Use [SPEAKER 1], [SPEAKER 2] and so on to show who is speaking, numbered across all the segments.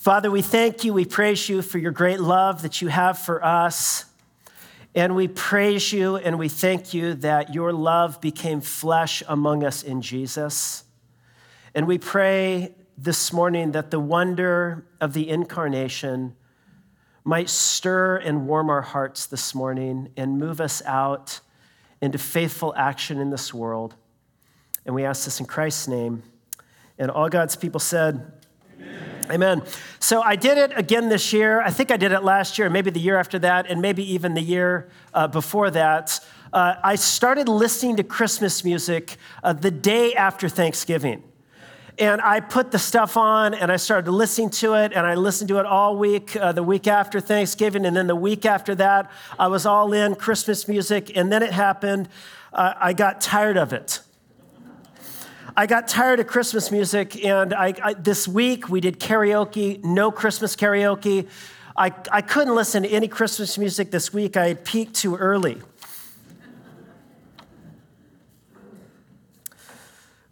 [SPEAKER 1] Father, we thank you, we praise you for your great love that you have for us. And we praise you and we thank you that your love became flesh among us in Jesus. And we pray this morning that the wonder of the incarnation might stir and warm our hearts this morning and move us out into faithful action in this world. And we ask this in Christ's name. And all God's people said, Amen. So I did it again this year. I think I did it last year, maybe the year after that, and maybe even the year uh, before that. Uh, I started listening to Christmas music uh, the day after Thanksgiving. And I put the stuff on and I started listening to it, and I listened to it all week, uh, the week after Thanksgiving, and then the week after that, I was all in Christmas music. And then it happened, uh, I got tired of it. I got tired of Christmas music, and I, I, this week we did karaoke, no Christmas karaoke. I, I couldn't listen to any Christmas music this week. I had peaked too early.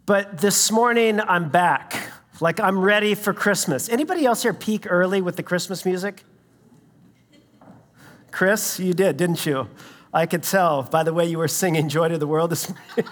[SPEAKER 1] But this morning I'm back. Like I'm ready for Christmas. Anybody else here peak early with the Christmas music? Chris, you did, didn't you? I could tell by the way you were singing Joy to the World this morning.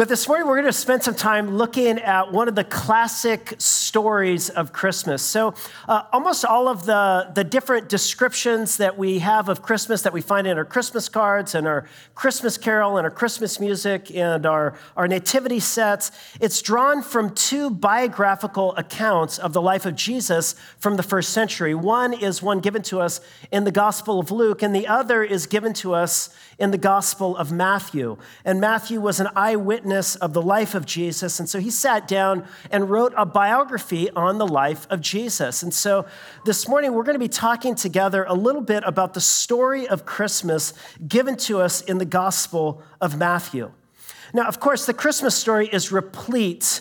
[SPEAKER 1] But this morning, we're going to spend some time looking at one of the classic stories of Christmas. So, uh, almost all of the, the different descriptions that we have of Christmas that we find in our Christmas cards and our Christmas carol and our Christmas music and our, our nativity sets, it's drawn from two biographical accounts of the life of Jesus from the first century. One is one given to us in the Gospel of Luke, and the other is given to us in the Gospel of Matthew. And Matthew was an eyewitness of the life of Jesus. And so he sat down and wrote a biography on the life of Jesus. And so this morning we're going to be talking together a little bit about the story of Christmas given to us in the Gospel of Matthew. Now, of course, the Christmas story is replete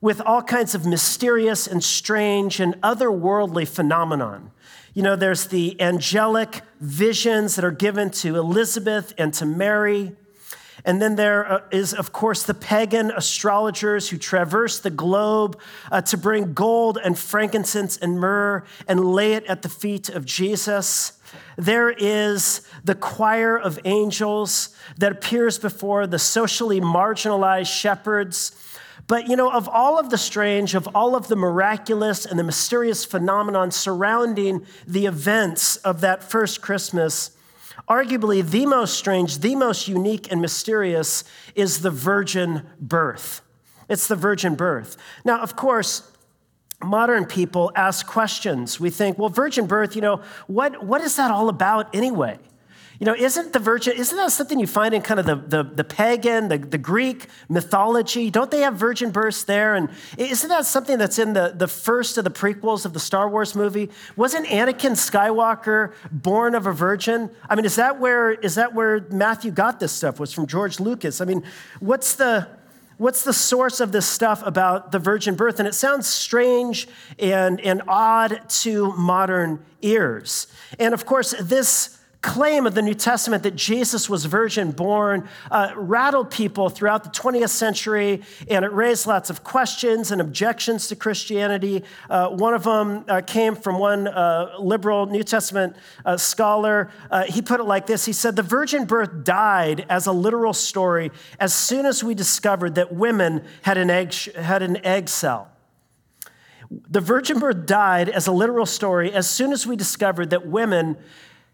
[SPEAKER 1] with all kinds of mysterious and strange and otherworldly phenomenon. You know, there's the angelic visions that are given to Elizabeth and to Mary. And then there uh, of course, the pagan astrologers who traverse the globe uh, to bring gold and frankincense and myrrh and lay it at the feet of Jesus. There is the choir of angels that appears before the socially marginalized shepherds but, you know, of all of the strange, of all of the miraculous and the mysterious phenomenon surrounding the events of that first Christmas, arguably the most strange, the most unique and mysterious is the virgin birth. It's the virgin birth. Now, of course, modern people ask questions. We think, well, virgin birth, you know, what, what is that all about anyway? You know, isn't the virgin, isn't that something you find in kind of the, the, the pagan, the, the Greek mythology? Don't they have virgin births there? And isn't that something that's in the, the first of the prequels of the Star Wars movie? Wasn't Anakin Skywalker born of a virgin? I mean, is that where, is that where Matthew got this stuff? Was from George Lucas? I mean, what's the, what's the source of this stuff about the virgin birth? And it sounds strange and, and odd to modern ears. And of course, this claim of the New Testament that Jesus was virgin born uh, rattled people throughout the 20th century, and it raised lots of questions and objections to Christianity. Uh, one of them uh, came from one uh, liberal New Testament uh, scholar. Uh, he put it like this He said, The virgin birth died as a literal story as soon as we discovered that women had an egg, had an egg cell. The virgin birth died as a literal story as soon as we discovered that women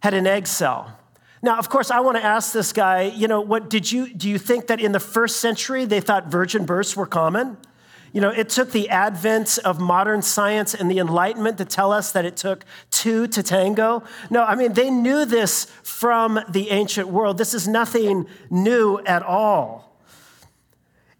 [SPEAKER 1] had an egg cell. Now, of course, I want to ask this guy, you know, what did you do you think that in the first century they thought virgin births were common? You know, it took the advent of modern science and the Enlightenment to tell us that it took two to tango. No, I mean, they knew this from the ancient world. This is nothing new at all.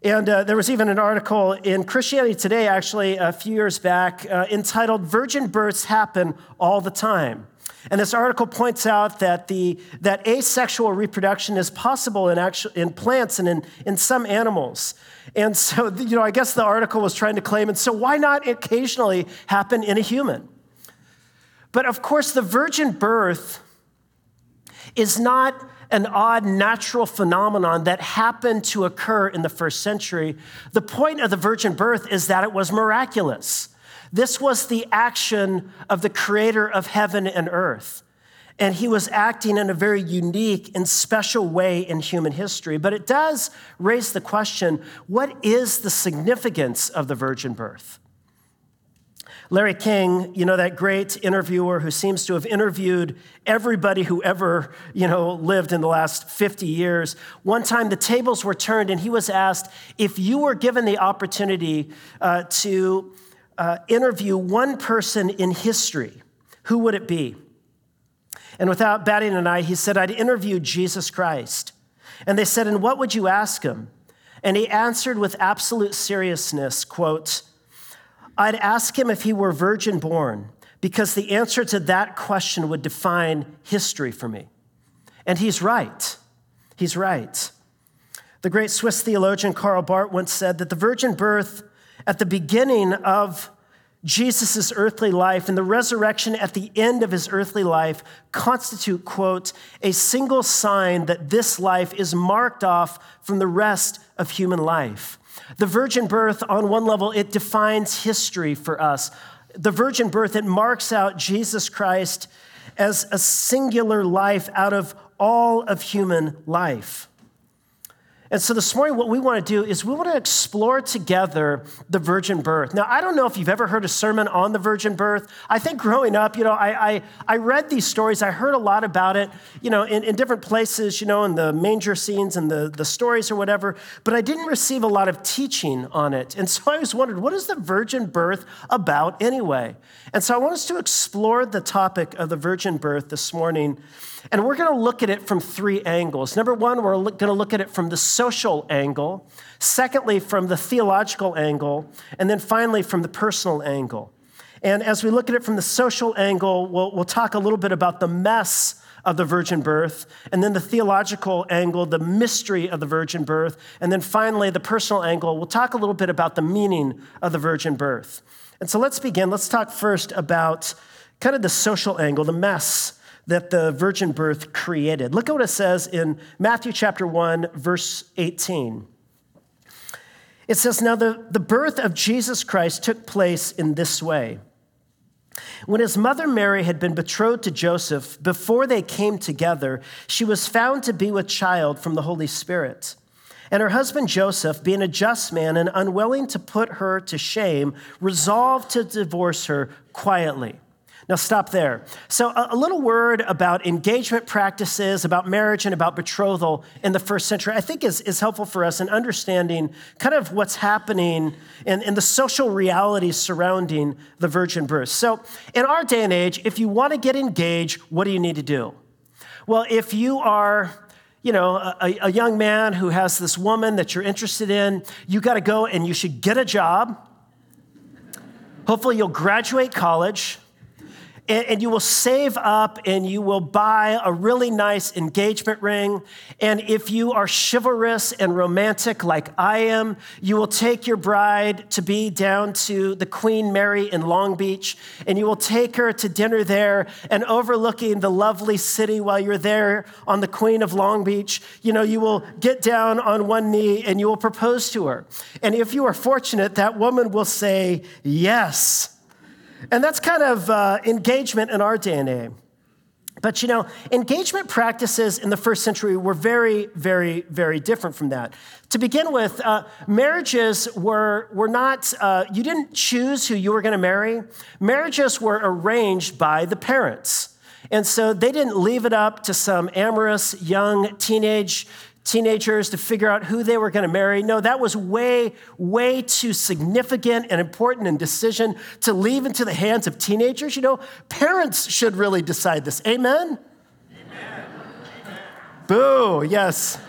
[SPEAKER 1] And uh, there was even an article in Christianity Today, actually, a few years back, uh, entitled Virgin Births Happen All the Time. And this article points out that, the, that asexual reproduction is possible in, actual, in plants and in, in some animals. And so, you know, I guess the article was trying to claim, and so why not occasionally happen in a human? But of course, the virgin birth is not an odd natural phenomenon that happened to occur in the first century. The point of the virgin birth is that it was miraculous. This was the action of the creator of heaven and earth. And he was acting in a very unique and special way in human history. But it does raise the question what is the significance of the virgin birth? Larry King, you know, that great interviewer who seems to have interviewed everybody who ever, you know, lived in the last 50 years. One time the tables were turned and he was asked if you were given the opportunity uh, to uh, interview one person in history, who would it be? And without batting an eye, he said, I'd interview Jesus Christ. And they said, And what would you ask him? And he answered with absolute seriousness, quote, I'd ask him if he were virgin born, because the answer to that question would define history for me. And he's right. He's right. The great Swiss theologian Karl Barth once said that the virgin birth at the beginning of Jesus' earthly life and the resurrection at the end of his earthly life constitute, quote, a single sign that this life is marked off from the rest of human life. The virgin birth, on one level, it defines history for us. The virgin birth, it marks out Jesus Christ as a singular life out of all of human life. And so this morning, what we want to do is we want to explore together the virgin birth. Now, I don't know if you've ever heard a sermon on the virgin birth. I think growing up, you know, I, I, I read these stories, I heard a lot about it, you know, in, in different places, you know, in the manger scenes and the, the stories or whatever, but I didn't receive a lot of teaching on it. And so I always wondered, what is the virgin birth about anyway? And so I want us to explore the topic of the virgin birth this morning. And we're going to look at it from three angles. Number one, we're going to look at it from the social angle. Secondly, from the theological angle. And then finally, from the personal angle. And as we look at it from the social angle, we'll, we'll talk a little bit about the mess of the virgin birth, and then the theological angle, the mystery of the virgin birth, and then finally, the personal angle, we'll talk a little bit about the meaning of the virgin birth. And so let's begin. Let's talk first about kind of the social angle, the mess that the virgin birth created. Look at what it says in Matthew chapter 1, verse 18. It says, Now the, the birth of Jesus Christ took place in this way. When his mother Mary had been betrothed to Joseph, before they came together, she was found to be with child from the Holy Spirit. And her husband Joseph, being a just man and unwilling to put her to shame, resolved to divorce her quietly. Now, stop there. So, a, little word about engagement practices, about marriage, and about betrothal in the first century, I think is, is helpful for us in understanding kind of what's happening in, in the social realities surrounding the virgin birth. So, in our day and age, if you want to get engaged, what do you need to do? Well, if you are you know, a, a, young man who has this woman that you're interested in, you got to go and you should get a job. Hopefully, you'll graduate college and, and you will save up and you will buy a really nice engagement ring. And if you are chivalrous and romantic like I am, you will take your bride to be down to the Queen Mary in Long Beach, and you will take her to dinner there and overlooking the lovely city while you're there on the Queen of Long Beach. You know, you will get down on one knee and you will propose to her. And if you are fortunate, that woman will say, Yes. And that's kind of uh, engagement in our day and age. But you know, engagement practices in the first century were very, very, very different from that. To begin with, uh, marriages were, were not, uh, you didn't choose who you were going to marry. Marriages were arranged by the parents. And so they didn't leave it up to some amorous young teenage teenagers to figure out who they were going to marry. No, that was way, way too significant and important and decision to leave into the hands of teenagers. You know, parents should really decide this. Amen? Amen. Boo, yes,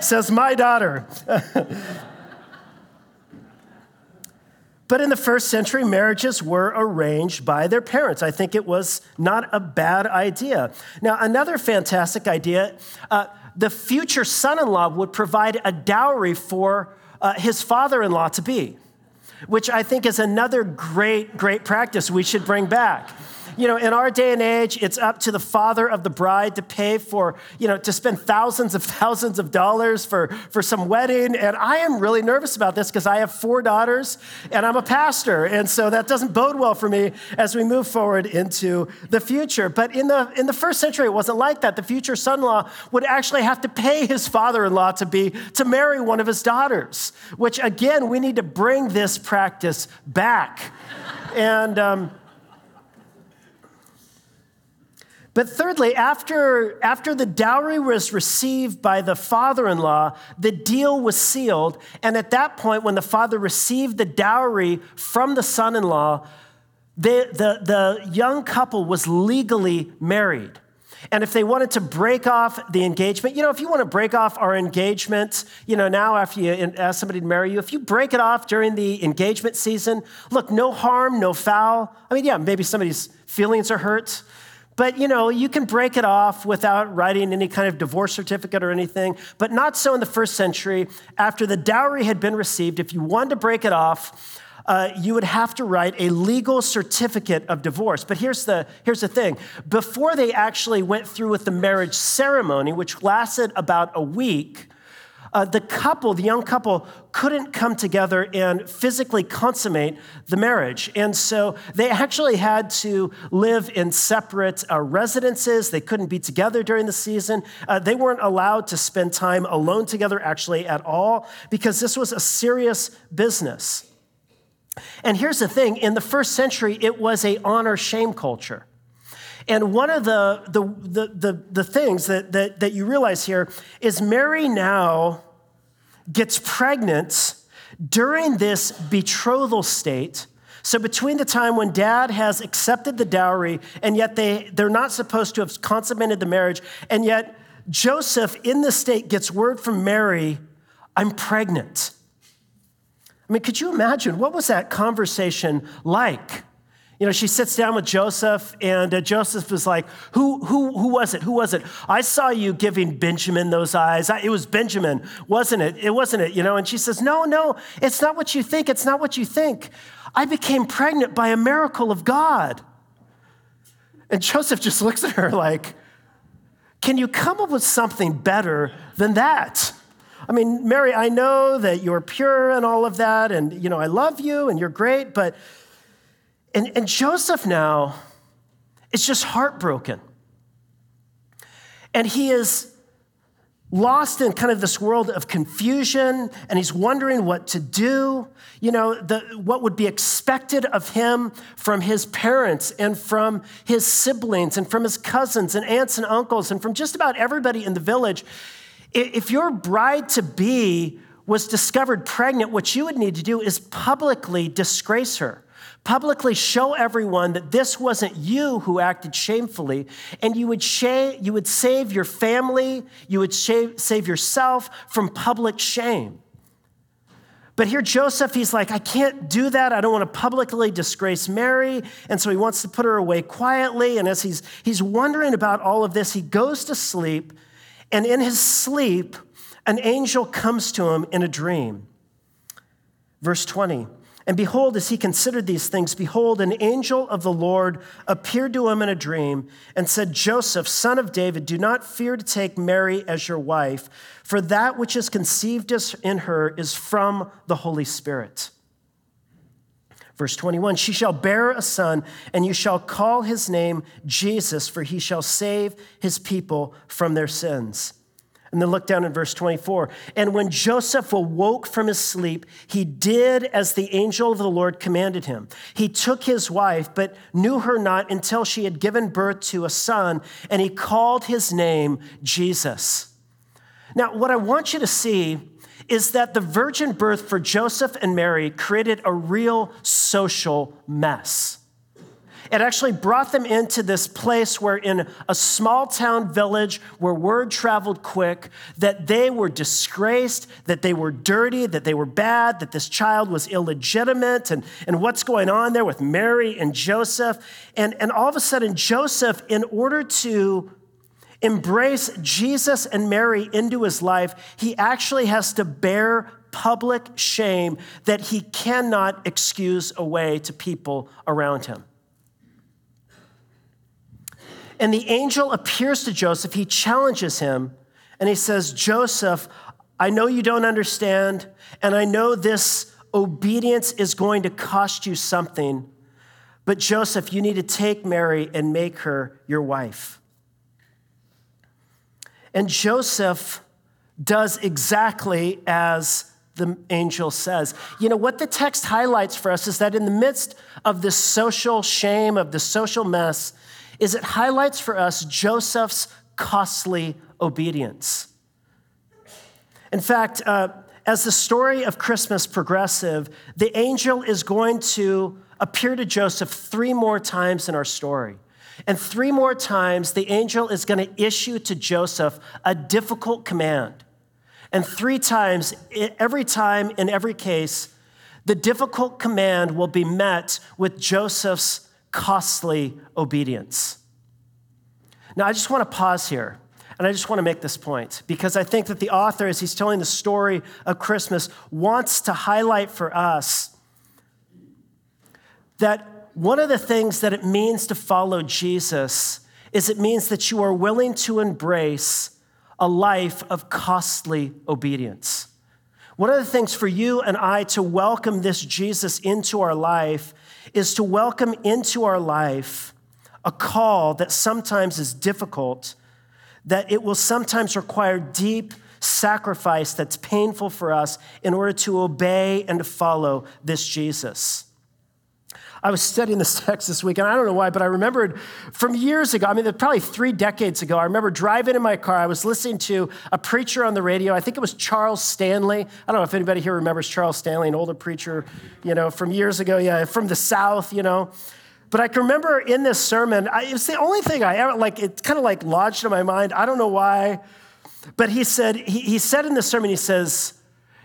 [SPEAKER 1] says my daughter. But in the first century, marriages were arranged by their parents. I think it was not a bad idea. Now, another fantastic idea uh, the future son in law would provide a dowry for uh, his father in law to be, which I think is another great, great practice we should bring back. You know, in our day and age, it's up to the father of the bride to pay for, you know, to spend thousands of thousands of dollars for, for some wedding. And I am really nervous about this because I have four daughters and I'm a pastor. And so that doesn't bode well for me as we move forward into the future. But in the, in the first century, it wasn't like that. The future son in law would actually have to pay his father in law to be, to marry one of his daughters, which again, we need to bring this practice back. and, um, but thirdly, after, after the dowry was received by the father in law, the deal was sealed. And at that point, when the father received the dowry from the son in law, the, the, the young couple was legally married. And if they wanted to break off the engagement, you know, if you want to break off our engagement, you know, now after you ask somebody to marry you, if you break it off during the engagement season, look, no harm, no foul. I mean, yeah, maybe somebody's feelings are hurt, but you know, you can break it off without writing any kind of divorce certificate or anything, but not so in the first century. After the dowry had been received, if you wanted to break it off, uh, you would have to write a legal certificate of divorce. But here's the, here's the thing before they actually went through with the marriage ceremony, which lasted about a week, uh, the couple, the young couple, couldn't come together and physically consummate the marriage. And so they actually had to live in separate uh, residences. They couldn't be together during the season. Uh, they weren't allowed to spend time alone together, actually, at all, because this was a serious business. And here's the thing in the first century, it was a honor shame culture. And one of the, the, the, the, the things that, that, that you realize here is Mary now gets pregnant during this betrothal state. So, between the time when dad has accepted the dowry and yet they, they're not supposed to have consummated the marriage, and yet Joseph in the state gets word from Mary, I'm pregnant. I mean, could you imagine what was that conversation like? You know, she sits down with Joseph, and uh, Joseph is like, who, who, who was it? Who was it? I saw you giving Benjamin those eyes. I, it was Benjamin, wasn't it? It wasn't it, you know? And she says, No, no, it's not what you think. It's not what you think. I became pregnant by a miracle of God. And Joseph just looks at her like, Can you come up with something better than that? I mean, Mary, I know that you're pure and all of that, and, you know, I love you and you're great, but and, and Joseph now is just heartbroken. And he is lost in kind of this world of confusion and he's wondering what to do. You know the, what would be expected of him from his parents and from his siblings and from his cousins and aunts and uncles and from just about everybody in the village. If your bride to be was discovered pregnant what you would need to do is publicly disgrace her publicly show everyone that this wasn't you who acted shamefully, and you would, you would save your family, you would save yourself from public shame. But here, Joseph, he's like, I can't do that. I don't want to publicly disgrace Mary. And so he wants to put her away quietly. And as he's, he's wondering about all of this, he goes to sleep. And in his sleep, an angel comes to him in a dream. Verse 20 and behold, as he considered these things, behold, an angel of the Lord appeared to him in a dream and said, Joseph, son of David, do not fear to take Mary as your wife, for that which is conceived in her is from the Holy Spirit. Verse 21 She shall bear a son, and you shall call his name Jesus, for he shall save his people from their sins. And then look down in verse 24. And when Joseph awoke from his sleep, he did as the angel of the Lord commanded him. He took his wife, but knew her not until she had given birth to a son, and he called his name Jesus. Now, what I want you to see is that the virgin birth for Joseph and Mary created a real social mess. It actually brought them into this place where, in a small town village where word traveled quick, that they were disgraced, that they were dirty, that they were bad, that this child was illegitimate, and, and what's going on there with Mary and Joseph. And, and all of a sudden, Joseph, in order to embrace Jesus and Mary into his life, he actually has to bear public shame that he cannot excuse away to people around him. And the angel appears to Joseph. He challenges him and he says, Joseph, I know you don't understand, and I know this obedience is going to cost you something. But Joseph, you need to take Mary and make her your wife. And Joseph does exactly as the angel says. You know, what the text highlights for us is that in the midst of this social shame, of the social mess, is it highlights for us Joseph's costly obedience. In fact, uh, as the story of Christmas progresses, the angel is going to appear to Joseph three more times in our story. And three more times, the angel is going to issue to Joseph a difficult command. And three times, every time in every case, the difficult command will be met with Joseph's costly obedience. Now, I just want to pause here. And I just want to make this point because I think that the author, as he's telling the story of Christmas, wants to highlight for us that one of the things that it means to follow Jesus is it means that you are willing to embrace a life of costly obedience. One of the things for you and I to welcome this Jesus into our life is to welcome into our life a call that sometimes is difficult, that it will sometimes require deep sacrifice that's painful for us in order to obey and to follow this Jesus. I was studying this text this week, and I don't know why, but I remembered from years ago, I mean, probably three decades ago, I remember driving in my car. I was listening to a preacher on the radio. I think it was Charles Stanley. I don't know if anybody here remembers Charles Stanley, an older preacher, you know, from years ago, yeah, from the South, you know. But I can remember in this sermon, I, it's the only thing I ever, like, it kind of like lodged in my mind. I don't know why. But he said, he, he said in the sermon, he says,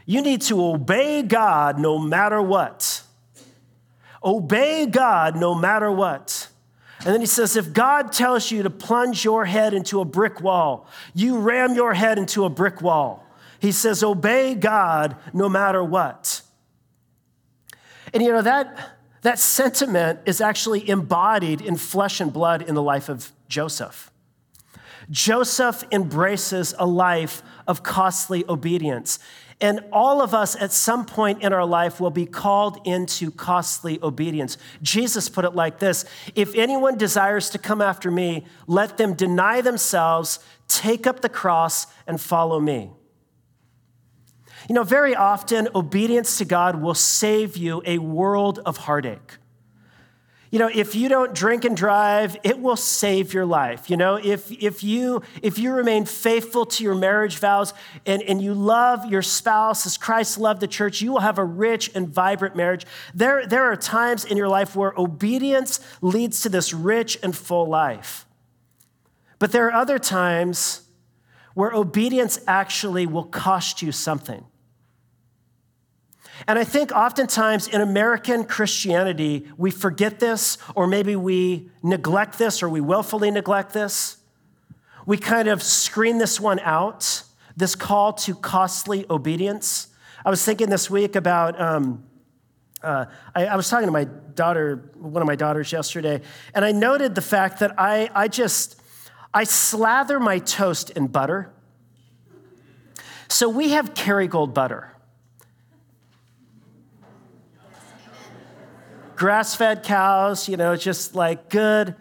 [SPEAKER 1] you need to obey God no matter what. Obey God no matter what. And then he says, if God tells you to plunge your head into a brick wall, you ram your head into a brick wall. He says, obey God no matter what. And you know, that, that sentiment is actually embodied in flesh and blood in the life of Joseph. Joseph embraces a life of costly obedience. And all of us at some point in our life will be called into costly obedience. Jesus put it like this If anyone desires to come after me, let them deny themselves, take up the cross, and follow me. You know, very often, obedience to God will save you a world of heartache. You know, if you don't drink and drive, it will save your life. You know, if, if, you, if you remain faithful to your marriage vows and, and you love your spouse as Christ loved the church, you will have a rich and vibrant marriage. There, there are times in your life where obedience leads to this rich and full life. But there are other times where obedience actually will cost you something. And I think oftentimes in American Christianity, we forget this, or maybe we neglect this, or we willfully neglect this. We kind of screen this one out, this call to costly obedience. I was thinking this week about, um, uh, I, I, was talking to my daughter, one of my daughters yesterday, and I noted the fact that I, I just, I slather my toast in butter. So we have Kerrygold butter. Grass fed cows, you know, just like good.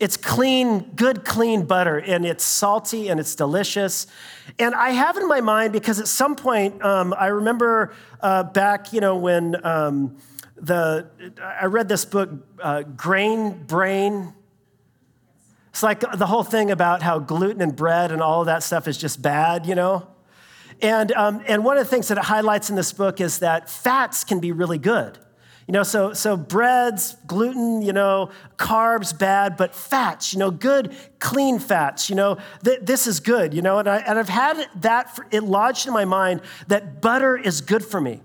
[SPEAKER 1] It's clean, good, clean butter, and it's salty and it's delicious. And I have in my mind because at some point, um, I remember uh, back, you know, when um, the I read this book, uh, Grain Brain. It's like the whole thing about how gluten and bread and all of that stuff is just bad, you know. And um, and one of the things that it highlights in this book is that fats can be really good. You know, so, so breads, gluten, you know, carbs, bad, but fats, you know, good, clean fats, you know, th- this is good, you know, and, I, and I've had that, for, it lodged in my mind that butter is good for me.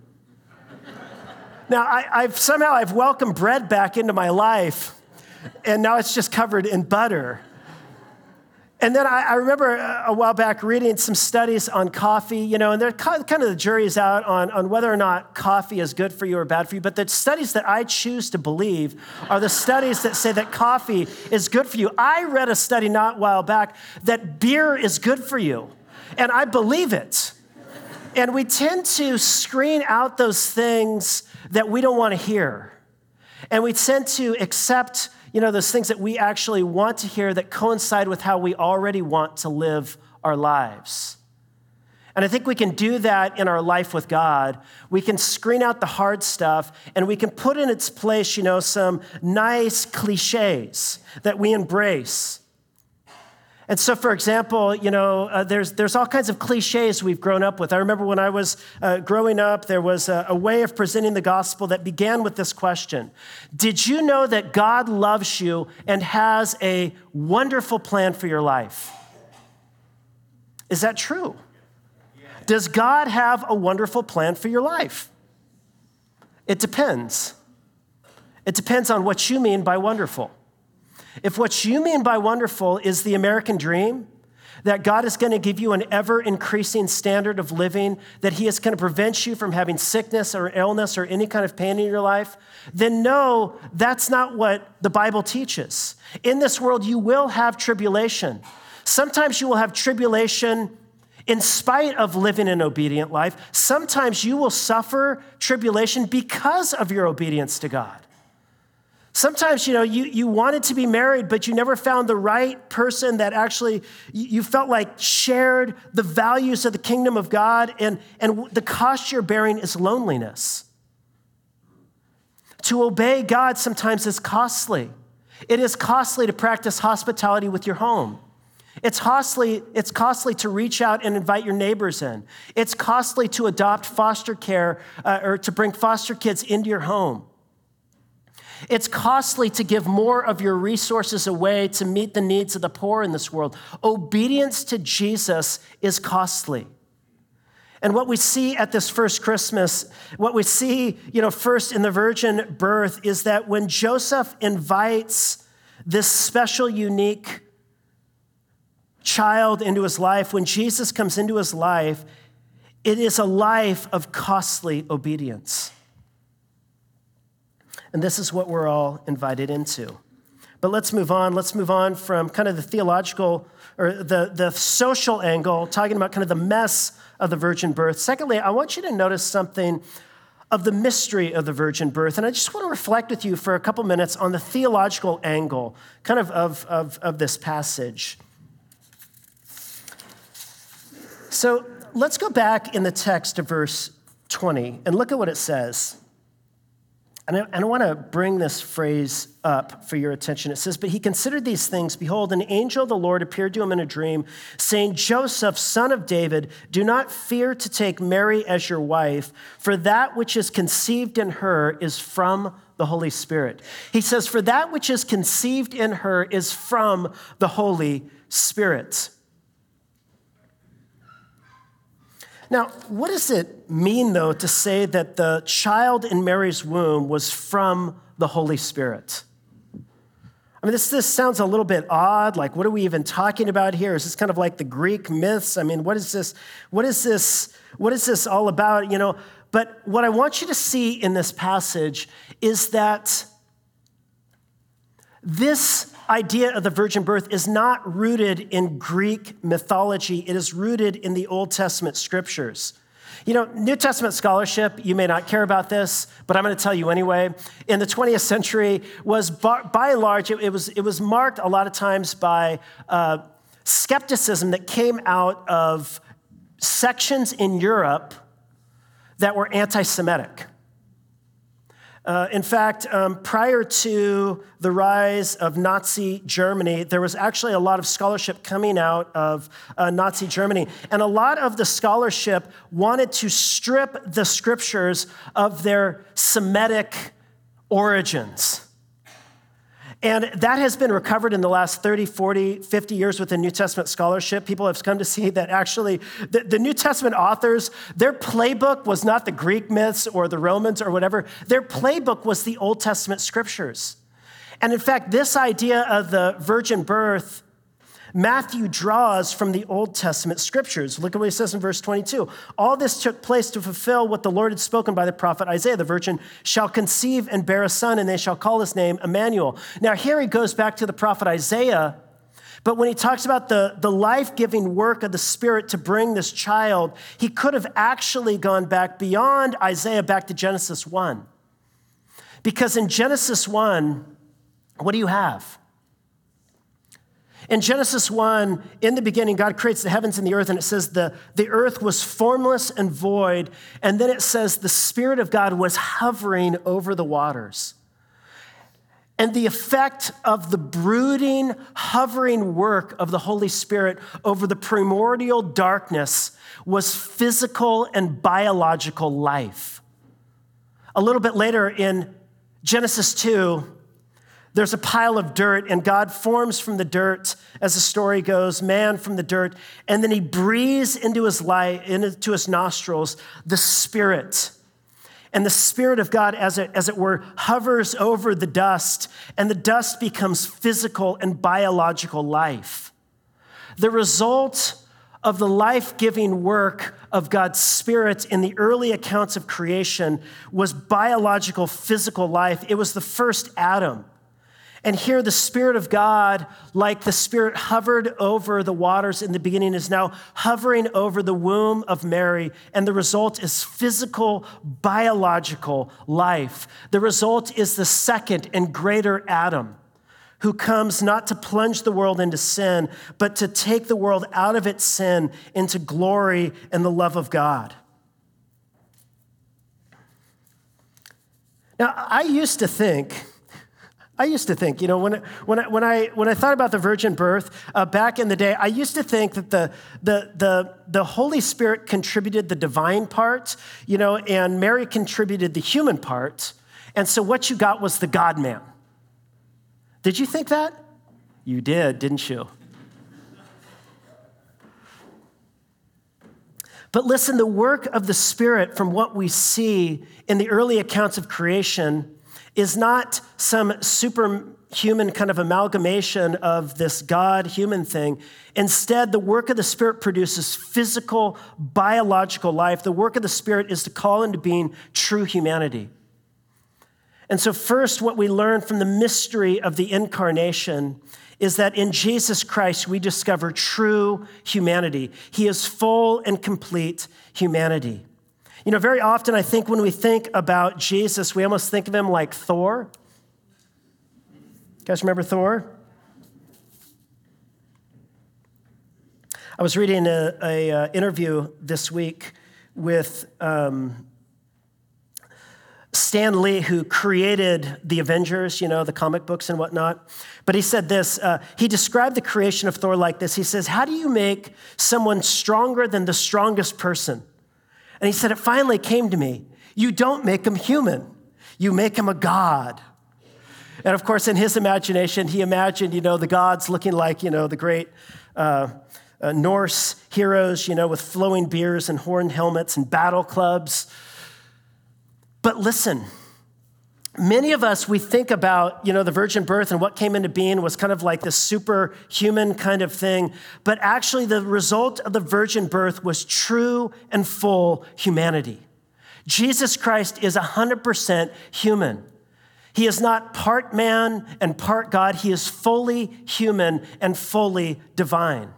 [SPEAKER 1] now, I, have somehow I've welcomed bread back into my life, and now it's just covered in butter. And then I, I, remember uh, a while back reading some studies on coffee, you know, and they're kind of the jury is out on, on whether or not coffee is good for you or bad for you. But the studies that I choose to believe are the studies that say that coffee is good for you. I read a study not a while back that beer is good for you, and I believe it. And we tend to screen out those things that we don't want to hear. And we tend to accept you know, those things that we actually want to hear that coincide with how we already want to live our lives. And I think we can do that in our life with God. We can screen out the hard stuff and we can put in its place, you know, some nice cliches that we embrace. And so, for example, you know, uh, there's, there's all kinds of cliches we've grown up with. I remember when I was uh, growing up, there was a, a way of presenting the gospel that began with this question Did you know that God loves you and has a wonderful plan for your life? Is that true? Does God have a wonderful plan for your life? It depends. It depends on what you mean by wonderful. If what you mean by wonderful is the American dream, that God is going to give you an ever increasing standard of living, that He is going to prevent you from having sickness or illness or any kind of pain in your life, then no, that's not what the Bible teaches. In this world, you will have tribulation. Sometimes you will have tribulation in spite of living an obedient life. Sometimes you will suffer tribulation because of your obedience to God. Sometimes, you know, you, you wanted to be married, but you never found the right person that actually you felt like shared the values of the kingdom of God, and, and the cost you're bearing is loneliness. To obey God sometimes is costly. It is costly to practice hospitality with your home. It's costly, it's costly to reach out and invite your neighbors in. It's costly to adopt foster care uh, or to bring foster kids into your home. It's costly to give more of your resources away to meet the needs of the poor in this world. Obedience to Jesus is costly. And what we see at this first Christmas, what we see, you know, first in the virgin birth is that when Joseph invites this special, unique child into his life, when Jesus comes into his life, it is a life of costly obedience. And this is what we're all invited into. But let's move on. Let's move on from kind of the theological or the, the social angle, talking about kind of the mess of the virgin birth. Secondly, I want you to notice something of the mystery of the virgin birth. And I just want to reflect with you for a couple minutes on the theological angle, kind of, of, of, of this passage. So let's go back in the text to verse 20 and look at what it says. And I, I want to bring this phrase up for your attention. It says, But he considered these things. Behold, an angel of the Lord appeared to him in a dream, saying, Joseph, son of David, do not fear to take Mary as your wife, for that which is conceived in her is from the Holy Spirit. He says, For that which is conceived in her is from the Holy Spirit. Now, what does it mean, though, to say that the child in Mary's womb was from the Holy Spirit? I mean, this, this sounds a little bit odd. Like, what are we even talking about here? Is this kind of like the Greek myths? I mean, what is this? What is this? What is this all about? You know, but what I want you to see in this passage is that this idea of the virgin birth is not rooted in Greek mythology, it is rooted in the Old Testament scriptures. You know, New Testament scholarship, you may not care about this, but I'm going to tell you anyway. In the 20th century, was by and large, it, was, it was marked a lot of times by uh, skepticism that came out of sections in Europe that were anti Semitic. Uh, in fact, um, prior to the rise of Nazi Germany, there was actually a lot of scholarship coming out of uh, Nazi Germany. And a lot of the scholarship wanted to strip the scriptures of their Semitic origins. And that has been recovered in the last 30, 40, 50 years with the New Testament scholarship. People have come to see that actually the, the, New Testament authors, their playbook was not the Greek myths or the Romans or whatever. Their playbook was the Old Testament scriptures. And in fact, this idea of the virgin birth Matthew draws from the Old Testament scriptures. Look at what he says in verse 22. All this took place to fulfill what the Lord had spoken by the prophet Isaiah. The virgin shall conceive and bear a son, and they shall call his name Emmanuel. Now, here he goes back to the prophet Isaiah, but when he talks about the, the life giving work of the Spirit to bring this child, he could have actually gone back beyond Isaiah, back to Genesis 1. Because in Genesis 1, what do you have? In Genesis 1, in the beginning, God creates the heavens and the earth, and it says the, the earth was formless and void. And then it says the Spirit of God was hovering over the waters. And the effect of the brooding, hovering work of the Holy Spirit over the primordial darkness was physical and biological life. A little bit later in Genesis 2, there's a pile of dirt, and God forms from the dirt, as the story goes, man from the dirt, and then he breathes into his life, into his nostrils, the Spirit. And the Spirit of God, as it, as it were, hovers over the dust, and the dust becomes physical and biological life. The result of the life giving work of God's Spirit in the early accounts of creation was biological, physical life. It was the first Adam. And here, the Spirit of God, like the Spirit hovered over the waters in the beginning, is now hovering over the womb of Mary. And the result is physical, biological life. The result is the second and greater Adam, who comes not to plunge the world into sin, but to take the world out of its sin into glory and the love of God. Now, I used to think, I used to think, you know, when, when, I, when, I, when I thought about the virgin birth uh, back in the day, I used to think that the, the, the, the Holy Spirit contributed the divine part, you know, and Mary contributed the human part. And so what you got was the God man. Did you think that? You did, didn't you? But listen, the work of the Spirit from what we see in the early accounts of creation is not some superhuman kind of amalgamation of this God human thing. Instead, the work of the Spirit produces physical, biological life. The work of the Spirit is to call into being true humanity. And so, first, what we learn from the mystery of the incarnation is that in Jesus Christ we discover true humanity. He is full and complete humanity. You know, very often I think when we think about Jesus, we almost think of him like Thor. You guys remember Thor? I was reading an uh, interview this week with um, Stan Lee, who created the Avengers, you know, the comic books and whatnot. But he said this uh, he described the creation of Thor like this. He says, How do you make someone stronger than the strongest person? And he said, It finally came to me. You don't make him human, you make him a god. And of course, in his imagination, he imagined, you know, the gods looking like, you know, the great uh, uh, Norse heroes, you know, with flowing beards and horned helmets and battle clubs. But listen, many of us we think about you know the virgin birth and what came into being was kind of like this superhuman kind of thing. But actually the result of the virgin birth was true and full humanity. Jesus christ is 100% human. He is not part man and part god. He is fully human and fully divine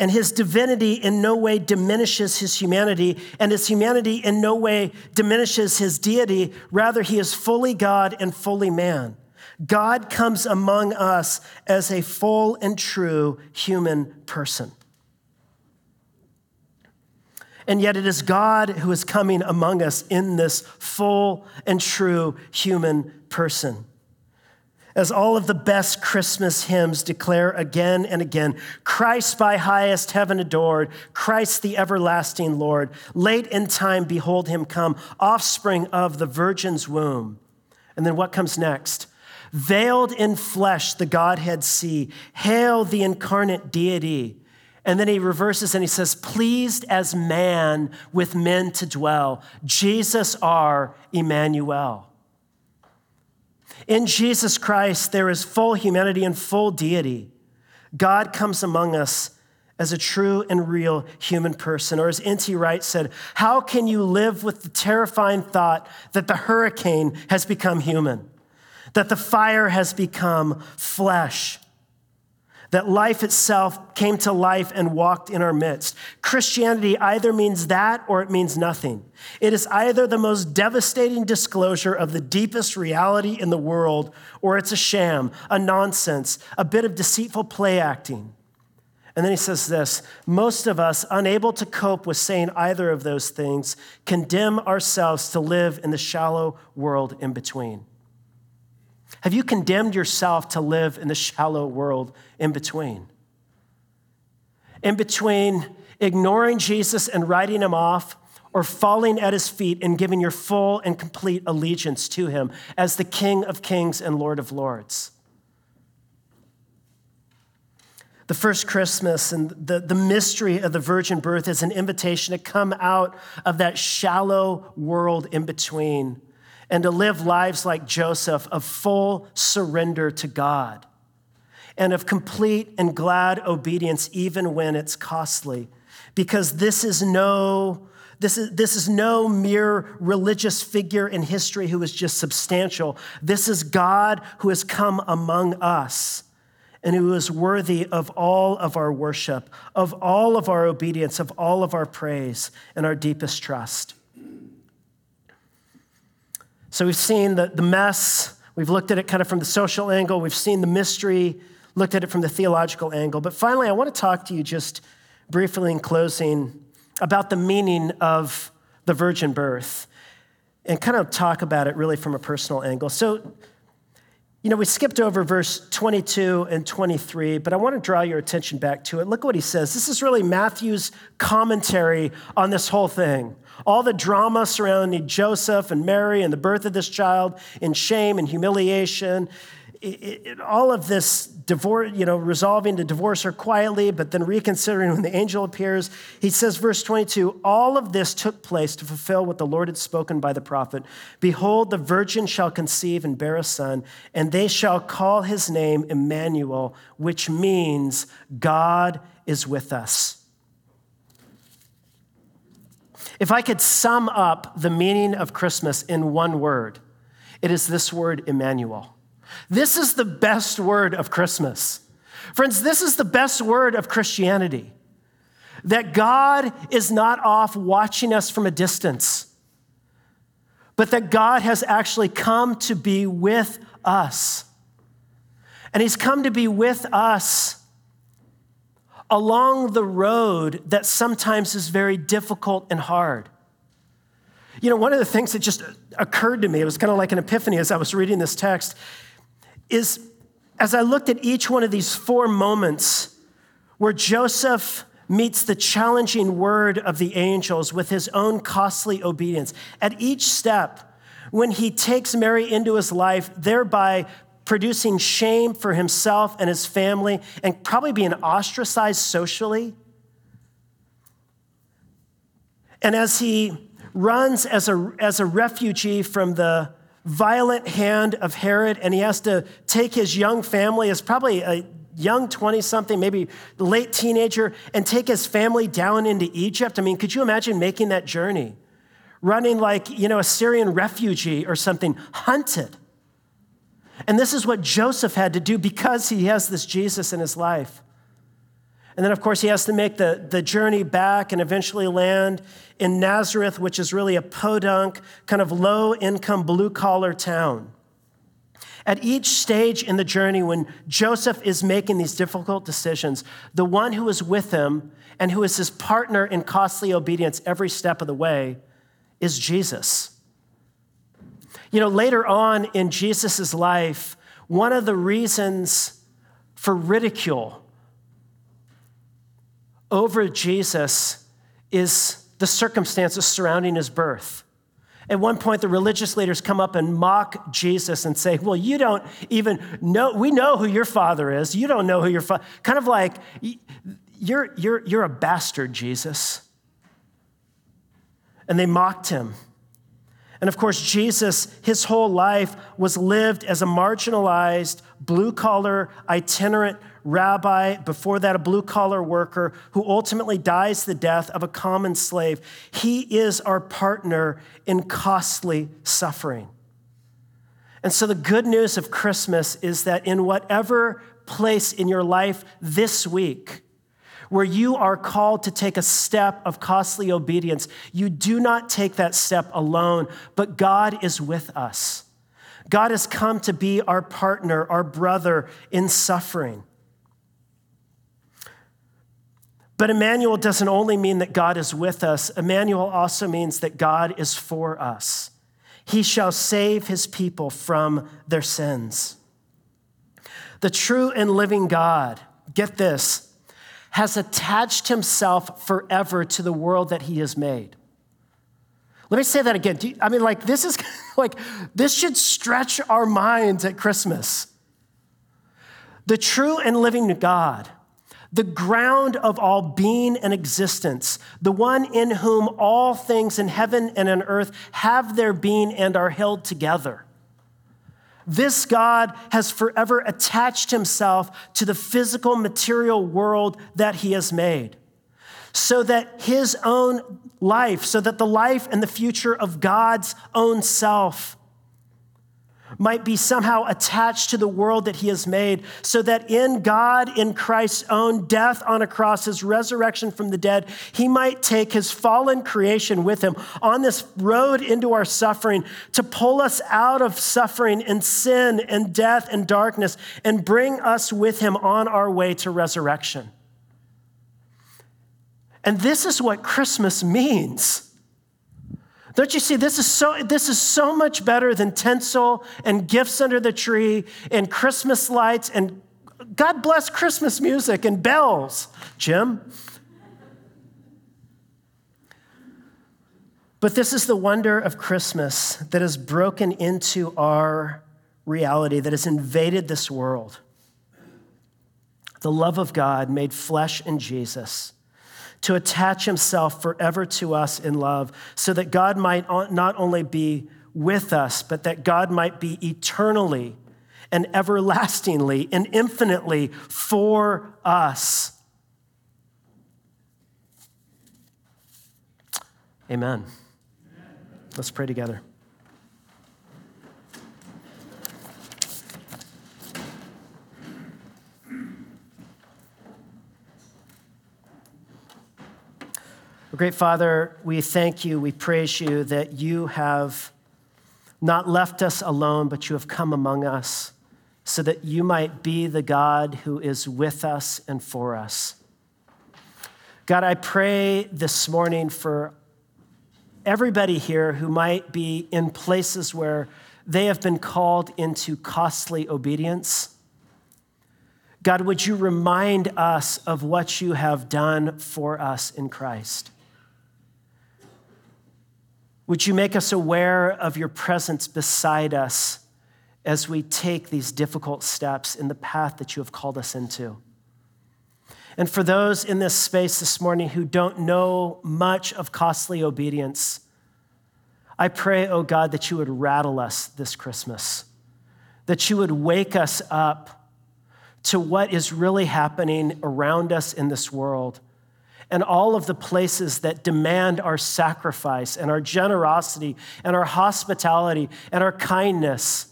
[SPEAKER 1] and his divinity in no way diminishes his humanity, and his humanity in no way diminishes his deity. Rather, he is fully God and fully man. God comes among us as a full and true human person. And yet, it is God who is coming among us in this full and true human person as all of the best Christmas hymns declare again and again Christ by highest heaven adored, Christ the everlasting Lord. Late in time, behold him come, offspring of the virgin's womb. And then what comes next? Veiled in flesh, the Godhead see. Hail the incarnate deity. And then he reverses and he says, Pleased as man with men to dwell, Jesus our Emmanuel. In Jesus Christ, there is full humanity and full deity. God comes among us as a true and real human person. Or as N.T. Wright said, how can you live with the terrifying thought that the hurricane has become human, that the fire has become flesh? That life itself came to life and walked in our midst. Christianity either means that or it means nothing. It is either the most devastating disclosure of the deepest reality in the world, or it's a sham, a nonsense, a bit of deceitful play acting. And then he says this most of us, unable to cope with saying either of those things, condemn ourselves to live in the shallow world in between. Have you condemned yourself to live in the shallow world in between? In between ignoring Jesus and writing him off, or falling at his feet and giving your full and complete allegiance to him as the King of kings and Lord of lords. The first Christmas and the, the mystery of the virgin birth is an invitation to come out of that shallow world in between and to live lives like Joseph of full surrender to God and of complete and glad obedience, even when it's costly. Because this is no this is, this is no mere religious figure in history who is just substantial. This is God who has come among us and who is worthy of all of our worship, of all of our obedience, of all of our praise and our deepest trust. So we've seen the, the mess, we've looked at it kind of from the social angle, we've seen the mystery, looked at it from the theological angle. But finally, I want to talk to you just briefly in closing about the meaning of the virgin birth and kind of talk about it really from a personal angle. So, you know, we skipped over verse 22 and 23, but I want to draw your attention back to it. Look what he says. This is really Matthew's commentary on this whole thing. All the drama surrounding Joseph and Mary and the birth of this child in shame and humiliation. It, it, all of this divorce, you know, resolving to divorce her quietly, but then reconsidering when the angel appears. He says, verse 22 all of this took place to fulfill what the Lord had spoken by the prophet Behold, the virgin shall conceive and bear a son, and they shall call his name Emmanuel, which means God is with us. If I could sum up the meaning of Christmas in one word, it is this word, Emmanuel. This is the best word of Christmas. Friends, this is the best word of Christianity that God is not off watching us from a distance, but that God has actually come to be with us. And He's come to be with us along the road that sometimes is very difficult and hard. You know, one of the things that just occurred to me, it was kind of like an epiphany as I was reading this text, is as I looked at each one of these four moments where Joseph meets the challenging word of the angels with his own costly obedience, at each step, when he takes Mary into his life, thereby producing shame for himself and his family, and probably being ostracized socially. And as he runs as a, as a refugee from the violent hand of Herod, and he has to take his young family, as probably a young 20 something, maybe late teenager, and take his family down into Egypt. I mean, could you imagine making that journey? Running like, you know, a Syrian refugee or something, hunted. And this is what Joseph had to do because he has this Jesus in his life. And then, of course, he has to make the, the journey back and eventually land in Nazareth, which is really a podunk, kind of low income, blue collar town. At each stage in the journey, when Joseph is making these difficult decisions, the one who is with him and who is his partner in costly obedience every step of the way is Jesus. You know, later on in Jesus' life, one of the reasons for ridicule over Jesus is the circumstances surrounding his birth. At one point, the religious leaders come up and mock Jesus and say, Well, you don't even know, we know who your father is. You don't know who your father, kind of like, you're, you're, you're a bastard, Jesus. And they mocked him. And of course, Jesus, his whole life was lived as a marginalized, blue collar, itinerant rabbi, before that, a blue collar worker who ultimately dies the death of a common slave. He is our partner in costly suffering. And so, the good news of Christmas is that in whatever place in your life this week, where you are called to take a step of costly obedience, you do not take that step alone, but God is with us. God has come to be our partner, our brother in suffering. But Emmanuel doesn't only mean that God is with us, Emmanuel also means that God is for us. He shall save his people from their sins. The true and living God, get this, has attached himself forever to the world that he has made. Let me say that again. You, I mean, like, this is like, this should stretch our minds at Christmas. The true and living God, the ground of all being and existence, the one in whom all things in heaven and on earth have their being and are held together this God has forever attached himself to the physical material world that he has made. So that his own life, so that the life and the future of God's own self might be somehow attached to the world that he has made, so that in God, in Christ's own death on a cross, his resurrection from the dead, he might take his fallen creation with him on this road into our suffering to pull us out of suffering and sin and death and darkness and bring us with him on our way to resurrection. And this is what Christmas means. Don't you see, this is so, this is so much better than tinsel and gifts under the tree and Christmas lights and God bless Christmas music and bells, Jim. But this is the wonder of Christmas that has broken into our reality, that has invaded this world. The love of God made flesh in Jesus to attach himself forever to us in love, so that God might not only be with us, but that God might be eternally and everlastingly and infinitely for us. Amen. Let's pray together. Great Father, we thank you, we praise you that you have not left us alone, but you have come among us so that you might be the God who is with us and for us. God, I pray this morning for everybody here who might be in places where they have been called into costly obedience. God, would you remind us of what you have done for us in Christ? Would you make us aware of your presence beside us as we take these difficult steps in the path that you have called us into? And for those in this space this morning who don't know much of costly obedience, I pray, oh God, that you would rattle us this Christmas, that you would wake us up to what is really happening around us in this world and all of the places that demand our sacrifice and our generosity and our hospitality and our kindness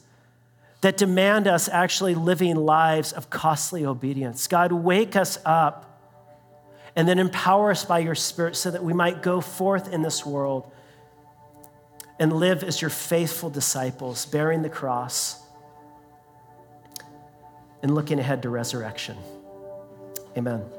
[SPEAKER 1] that demand us actually living lives of costly obedience. God, wake us up and then empower us by your Spirit so that we might go forth in this world and live as your faithful disciples, bearing the cross and looking ahead to resurrection. Amen.